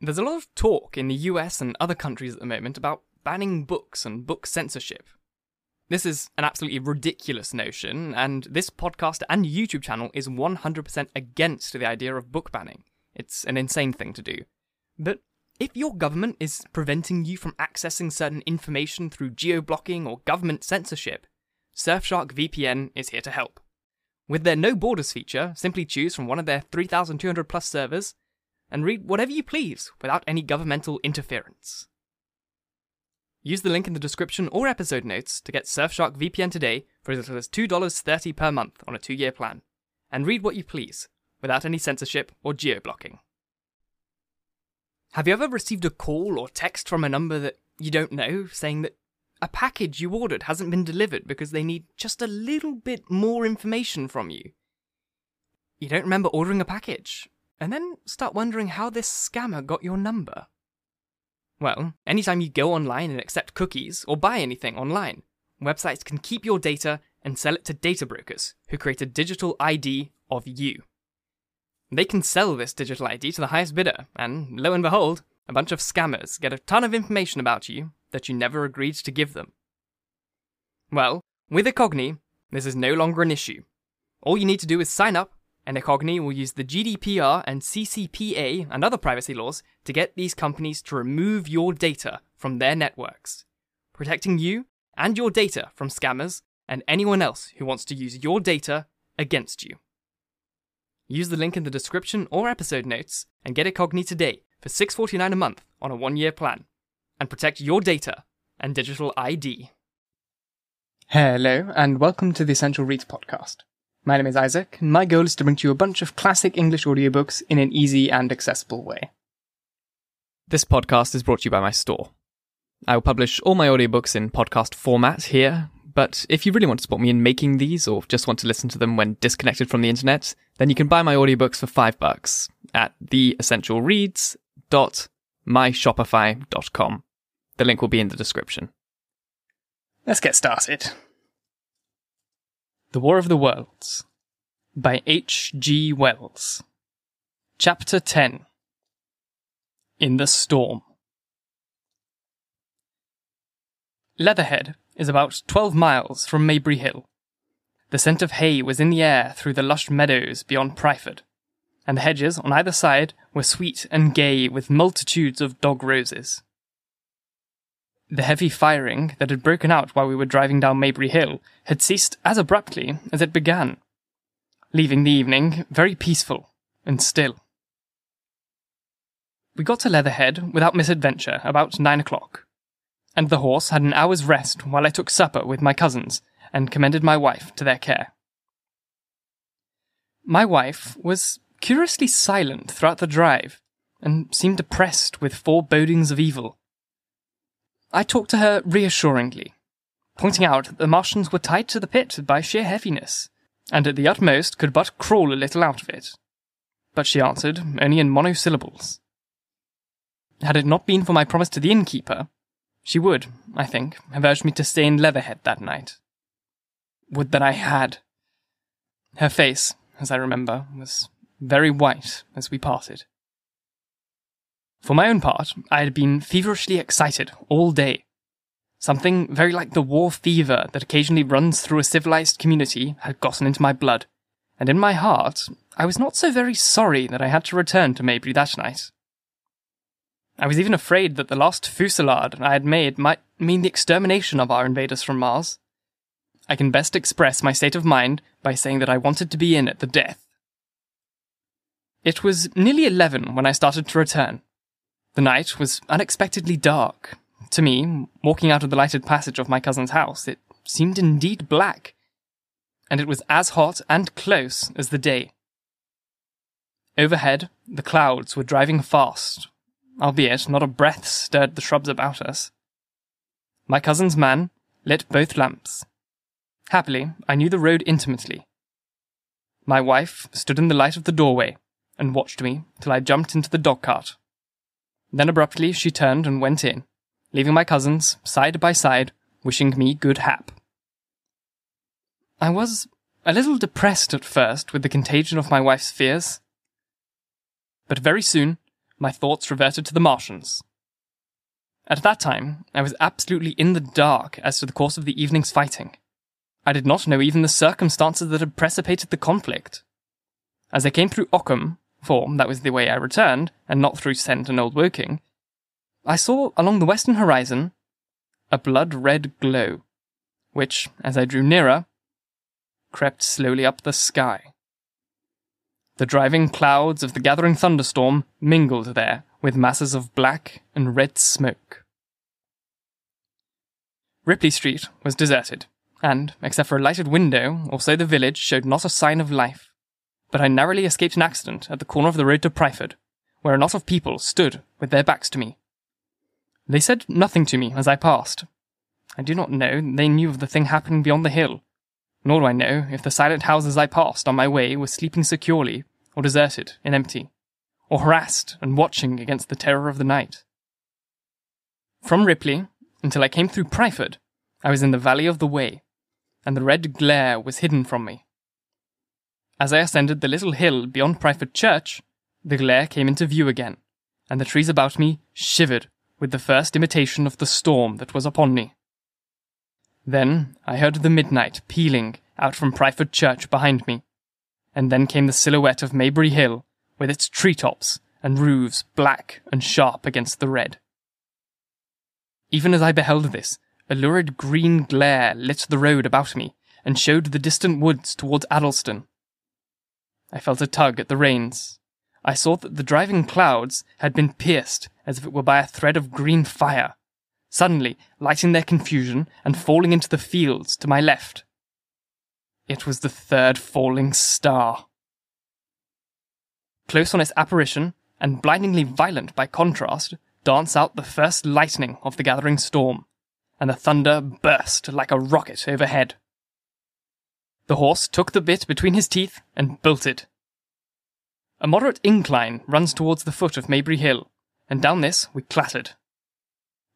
There's a lot of talk in the US and other countries at the moment about banning books and book censorship. This is an absolutely ridiculous notion, and this podcast and YouTube channel is 100% against the idea of book banning. It's an insane thing to do. But if your government is preventing you from accessing certain information through geo blocking or government censorship, Surfshark VPN is here to help. With their no borders feature, simply choose from one of their 3,200 plus servers and read whatever you please without any governmental interference. Use the link in the description or episode notes to get Surfshark VPN today for as little as $2.30 per month on a two year plan. And read what you please, without any censorship or geo blocking. Have you ever received a call or text from a number that you don't know saying that a package you ordered hasn't been delivered because they need just a little bit more information from you? You don't remember ordering a package, and then start wondering how this scammer got your number. Well, anytime you go online and accept cookies or buy anything online, websites can keep your data and sell it to data brokers who create a digital ID of you. They can sell this digital ID to the highest bidder, and lo and behold, a bunch of scammers get a ton of information about you that you never agreed to give them. Well, with Incogni, this is no longer an issue. All you need to do is sign up and Incogni will use the GDPR and CCPA and other privacy laws to get these companies to remove your data from their networks, protecting you and your data from scammers and anyone else who wants to use your data against you. Use the link in the description or episode notes and get Incogni today for $6.49 a month on a one year plan and protect your data and digital ID. Hello, and welcome to the Essential Reads podcast. My name is Isaac, and my goal is to bring to you a bunch of classic English audiobooks in an easy and accessible way. This podcast is brought to you by my store. I will publish all my audiobooks in podcast format here, but if you really want to support me in making these or just want to listen to them when disconnected from the internet, then you can buy my audiobooks for 5 bucks at theessentialreads.myshopify.com. The link will be in the description. Let's get started. The War of the Worlds by H. G. Wells. Chapter 10 In the Storm. Leatherhead is about 12 miles from Maybury Hill. The scent of hay was in the air through the lush meadows beyond Pryford, and the hedges on either side were sweet and gay with multitudes of dog roses. The heavy firing that had broken out while we were driving down Maybury Hill had ceased as abruptly as it began, leaving the evening very peaceful and still. We got to Leatherhead without misadventure about nine o'clock, and the horse had an hour's rest while I took supper with my cousins and commended my wife to their care. My wife was curiously silent throughout the drive, and seemed oppressed with forebodings of evil I talked to her reassuringly, pointing out that the Martians were tied to the pit by sheer heaviness, and at the utmost could but crawl a little out of it. But she answered only in monosyllables. Had it not been for my promise to the innkeeper, she would, I think, have urged me to stay in Leatherhead that night. Would that I had! Her face, as I remember, was very white as we parted. For my own part, I had been feverishly excited all day. Something very like the war fever that occasionally runs through a civilized community had gotten into my blood, and in my heart, I was not so very sorry that I had to return to Maybury that night. I was even afraid that the last fusillade I had made might mean the extermination of our invaders from Mars. I can best express my state of mind by saying that I wanted to be in at the death. It was nearly eleven when I started to return, the night was unexpectedly dark. To me, walking out of the lighted passage of my cousin's house, it seemed indeed black. And it was as hot and close as the day. Overhead, the clouds were driving fast, albeit not a breath stirred the shrubs about us. My cousin's man lit both lamps. Happily, I knew the road intimately. My wife stood in the light of the doorway and watched me till I jumped into the dog cart then abruptly she turned and went in, leaving my cousins side by side, wishing me good hap. I was a little depressed at first with the contagion of my wife's fears. But very soon, my thoughts reverted to the Martians. At that time, I was absolutely in the dark as to the course of the evening's fighting. I did not know even the circumstances that had precipitated the conflict. As I came through Ockham, for that was the way I returned, and not through Send and Old Woking, I saw along the western horizon a blood red glow, which, as I drew nearer, crept slowly up the sky. The driving clouds of the gathering thunderstorm mingled there with masses of black and red smoke. Ripley Street was deserted, and, except for a lighted window, also the village showed not a sign of life. But I narrowly escaped an accident at the corner of the road to Pryford, where a knot of people stood with their backs to me. They said nothing to me as I passed. I do not know they knew of the thing happening beyond the hill, nor do I know if the silent houses I passed on my way were sleeping securely, or deserted and empty, or harassed and watching against the terror of the night. From Ripley, until I came through Pryford, I was in the valley of the Wey, and the red glare was hidden from me. As I ascended the little hill beyond Pryford Church, the glare came into view again, and the trees about me shivered with the first imitation of the storm that was upon me. Then I heard the midnight pealing out from Pryford Church behind me, and then came the silhouette of Maybury Hill, with its treetops and roofs black and sharp against the red. Even as I beheld this, a lurid green glare lit the road about me and showed the distant woods towards Addlestone. I felt a tug at the reins. I saw that the driving clouds had been pierced as if it were by a thread of green fire, suddenly lighting their confusion and falling into the fields to my left. It was the third falling star. Close on its apparition, and blindingly violent by contrast, danced out the first lightning of the gathering storm, and the thunder burst like a rocket overhead. The horse took the bit between his teeth and bolted. A moderate incline runs towards the foot of Maybury Hill, and down this we clattered.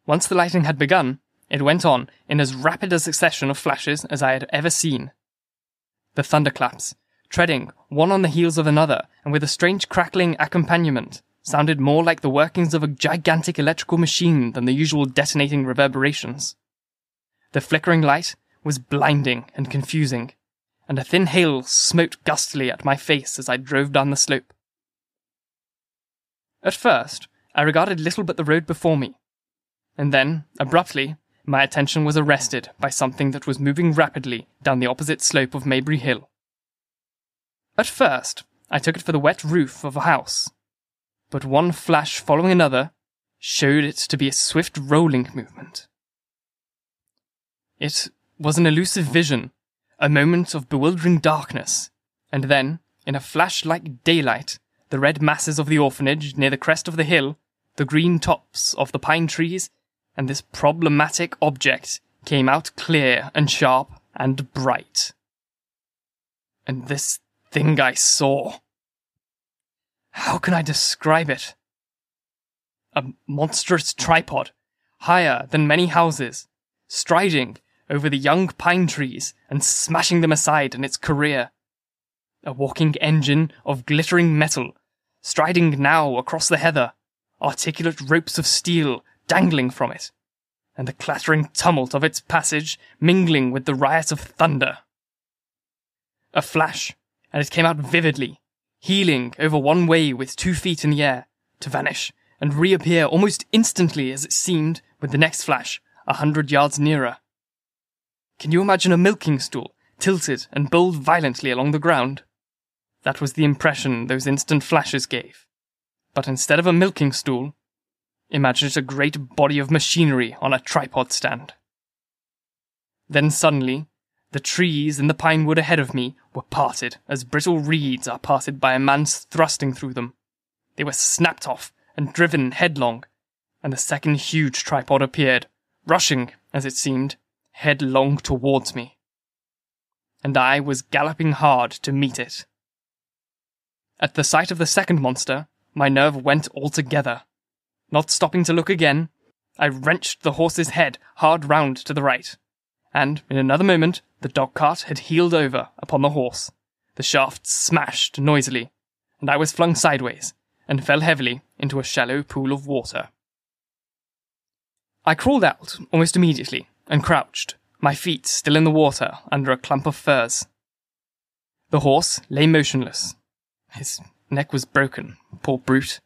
Once the lightning had begun, it went on in as rapid a succession of flashes as I had ever seen. The thunderclaps, treading one on the heels of another, and with a strange crackling accompaniment, sounded more like the workings of a gigantic electrical machine than the usual detonating reverberations. The flickering light was blinding and confusing, and a thin hail smote gustily at my face as I drove down the slope. At first, I regarded little but the road before me, and then, abruptly, my attention was arrested by something that was moving rapidly down the opposite slope of Maybury Hill. At first, I took it for the wet roof of a house, but one flash following another showed it to be a swift rolling movement. It was an elusive vision, a moment of bewildering darkness, and then, in a flash like daylight, the red masses of the orphanage near the crest of the hill, the green tops of the pine trees, and this problematic object came out clear and sharp and bright. And this thing I saw. How can I describe it? A monstrous tripod, higher than many houses, striding over the young pine trees and smashing them aside in its career. A walking engine of glittering metal, striding now across the heather, articulate ropes of steel dangling from it, and the clattering tumult of its passage mingling with the riot of thunder. A flash, and it came out vividly, heeling over one way with two feet in the air, to vanish and reappear almost instantly as it seemed with the next flash, a hundred yards nearer. Can you imagine a milking stool tilted and bowled violently along the ground? That was the impression those instant flashes gave. But instead of a milking stool, imagine it a great body of machinery on a tripod stand. Then suddenly, the trees in the pine wood ahead of me were parted as brittle reeds are parted by a man's thrusting through them. They were snapped off and driven headlong, and the second huge tripod appeared, rushing, as it seemed, headlong towards me. And I was galloping hard to meet it. At the sight of the second monster, my nerve went altogether. Not stopping to look again, I wrenched the horse's head hard round to the right, and in another moment the dog cart had heeled over upon the horse. The shaft smashed noisily, and I was flung sideways, and fell heavily into a shallow pool of water. I crawled out almost immediately and crouched, my feet still in the water under a clump of firs. The horse lay motionless. His neck was broken, poor brute.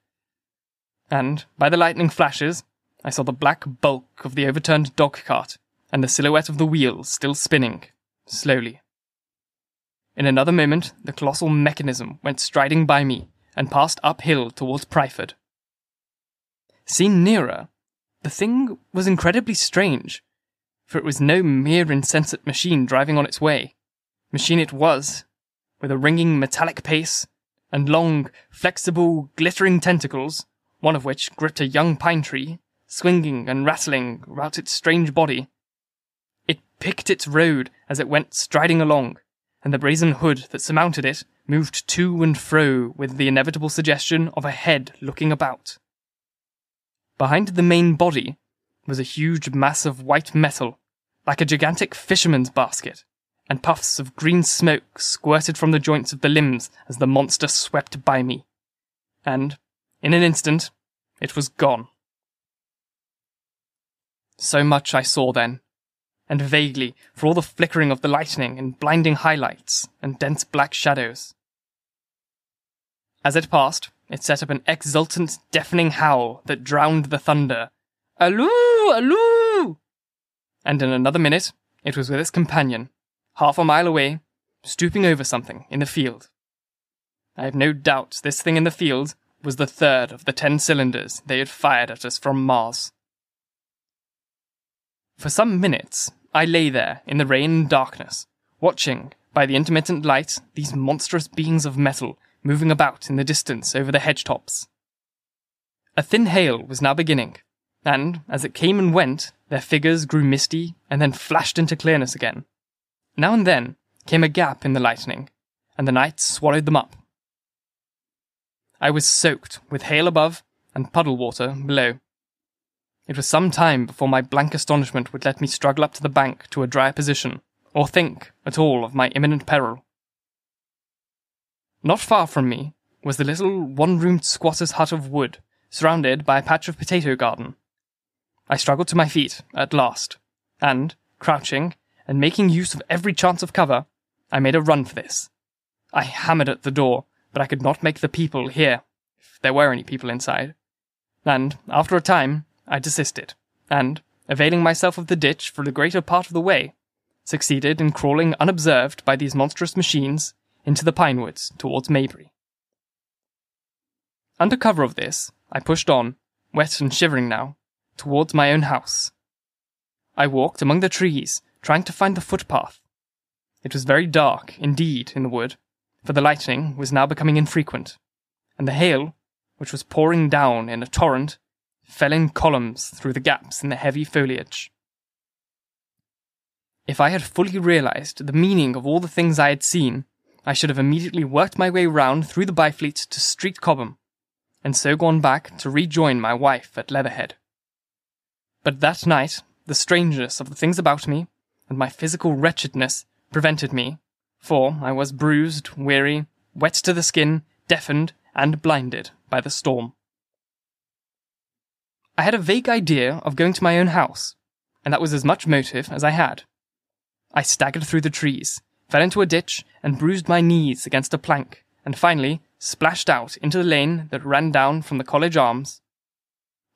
And, by the lightning flashes, I saw the black bulk of the overturned dog cart and the silhouette of the wheels still spinning, slowly. In another moment, the colossal mechanism went striding by me and passed uphill towards Pryford. Seen nearer, the thing was incredibly strange, for it was no mere insensate machine driving on its way. Machine it was, with a ringing metallic pace and long, flexible, glittering tentacles, one of which gripped a young pine tree, swinging and rattling about its strange body. It picked its road as it went striding along, and the brazen hood that surmounted it moved to and fro with the inevitable suggestion of a head looking about. Behind the main body was a huge mass of white metal, like a gigantic fisherman's basket, and puffs of green smoke squirted from the joints of the limbs as the monster swept by me. And, in an instant, it was gone. So much I saw then, and vaguely, for all the flickering of the lightning and blinding highlights and dense black shadows. As it passed, it set up an exultant, deafening howl that drowned the thunder. Alloo! Alloo! And in another minute, it was with its companion, half a mile away, stooping over something in the field. I have no doubt this thing in the field was the third of the ten cylinders they had fired at us from Mars. For some minutes, I lay there in the rain and darkness, watching, by the intermittent light, these monstrous beings of metal moving about in the distance over the hedge tops. A thin hail was now beginning, and, as it came and went, their figures grew misty and then flashed into clearness again. Now and then came a gap in the lightning, and the night swallowed them up. I was soaked with hail above and puddle water below. It was some time before my blank astonishment would let me struggle up to the bank to a drier position, or think at all of my imminent peril. Not far from me was the little one roomed squatter's hut of wood, surrounded by a patch of potato garden. I struggled to my feet at last, and, crouching, and making use of every chance of cover, I made a run for this. I hammered at the door, but I could not make the people hear, if there were any people inside. And, after a time, I desisted, and, availing myself of the ditch for the greater part of the way, succeeded in crawling unobserved by these monstrous machines into the pine woods towards Maybury. Under cover of this, I pushed on, wet and shivering now, towards my own house. I walked among the trees, trying to find the footpath. It was very dark, indeed, in the wood, for the lightning was now becoming infrequent, and the hail, which was pouring down in a torrent, fell in columns through the gaps in the heavy foliage. If I had fully realized the meaning of all the things I had seen, I should have immediately worked my way round through the Byfleet to Street Cobham, and so gone back to rejoin my wife at Leatherhead. But that night, the strangeness of the things about me, and my physical wretchedness, prevented me, for I was bruised, weary, wet to the skin, deafened, and blinded by the storm. I had a vague idea of going to my own house, and that was as much motive as I had. I staggered through the trees, fell into a ditch, and bruised my knees against a plank, and finally splashed out into the lane that ran down from the college arms.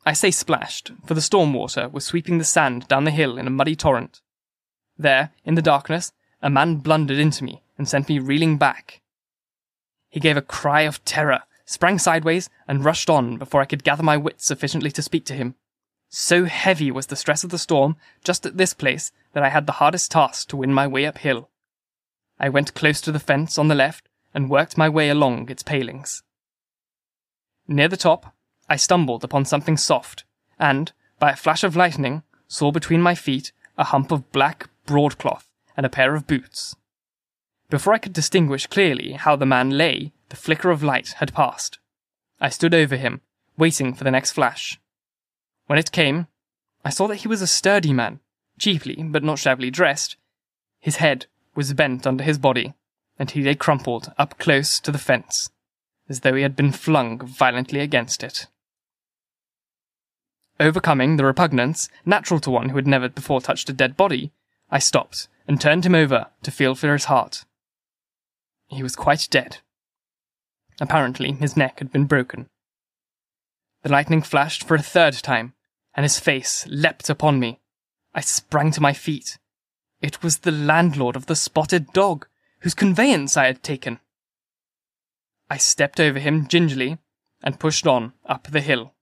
I say splashed, for the storm water was sweeping the sand down the hill in a muddy torrent. There, in the darkness, a man blundered into me and sent me reeling back. He gave a cry of terror, sprang sideways, and rushed on before I could gather my wits sufficiently to speak to him. So heavy was the stress of the storm just at this place that I had the hardest task to win my way uphill. I went close to the fence on the left and worked my way along its palings. Near the top, I stumbled upon something soft, and, by a flash of lightning, saw between my feet a hump of black broadcloth and a pair of boots. Before I could distinguish clearly how the man lay, the flicker of light had passed. I stood over him, waiting for the next flash. When it came, I saw that he was a sturdy man, cheaply but not shabbily dressed. His head was bent under his body, and he lay crumpled up close to the fence, as though he had been flung violently against it. Overcoming the repugnance natural to one who had never before touched a dead body, I stopped and turned him over to feel for his heart. He was quite dead. Apparently, his neck had been broken. The lightning flashed for a third time, and his face leapt upon me. I sprang to my feet. It was the landlord of the spotted dog, whose conveyance I had taken. I stepped over him gingerly and pushed on up the hill.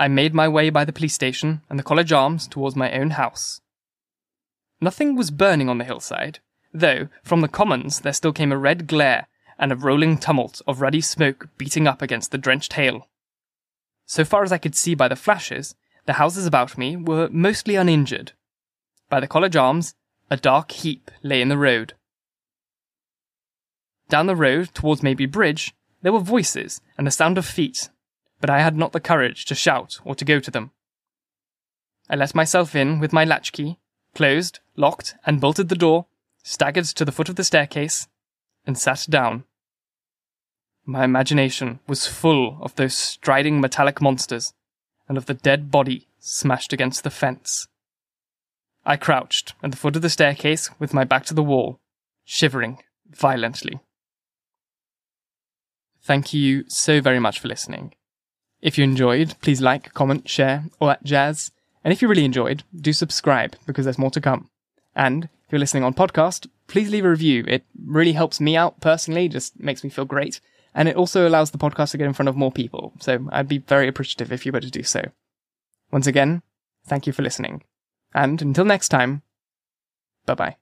I made my way by the police station and the College Arms towards my own house. Nothing was burning on the hillside, though from the commons there still came a red glare and a rolling tumult of ruddy smoke beating up against the drenched hail. So far as I could see by the flashes, the houses about me were mostly uninjured. By the College Arms, a dark heap lay in the road. Down the road towards Maybury Bridge, there were voices and the sound of feet, but I had not the courage to shout or to go to them. I let myself in with my latchkey, closed, locked, and bolted the door, staggered to the foot of the staircase, and sat down. My imagination was full of those striding metallic monsters and of the dead body smashed against the fence. I crouched at the foot of the staircase with my back to the wall, shivering violently. Thank you so very much for listening. If you enjoyed, please like, comment, share, all that jazz. And if you really enjoyed, do subscribe because there's more to come. And if you're listening on podcast, please leave a review. It really helps me out personally, just makes me feel great. And it also allows the podcast to get in front of more people. So I'd be very appreciative if you were to do so. Once again, thank you for listening. And until next time, bye bye.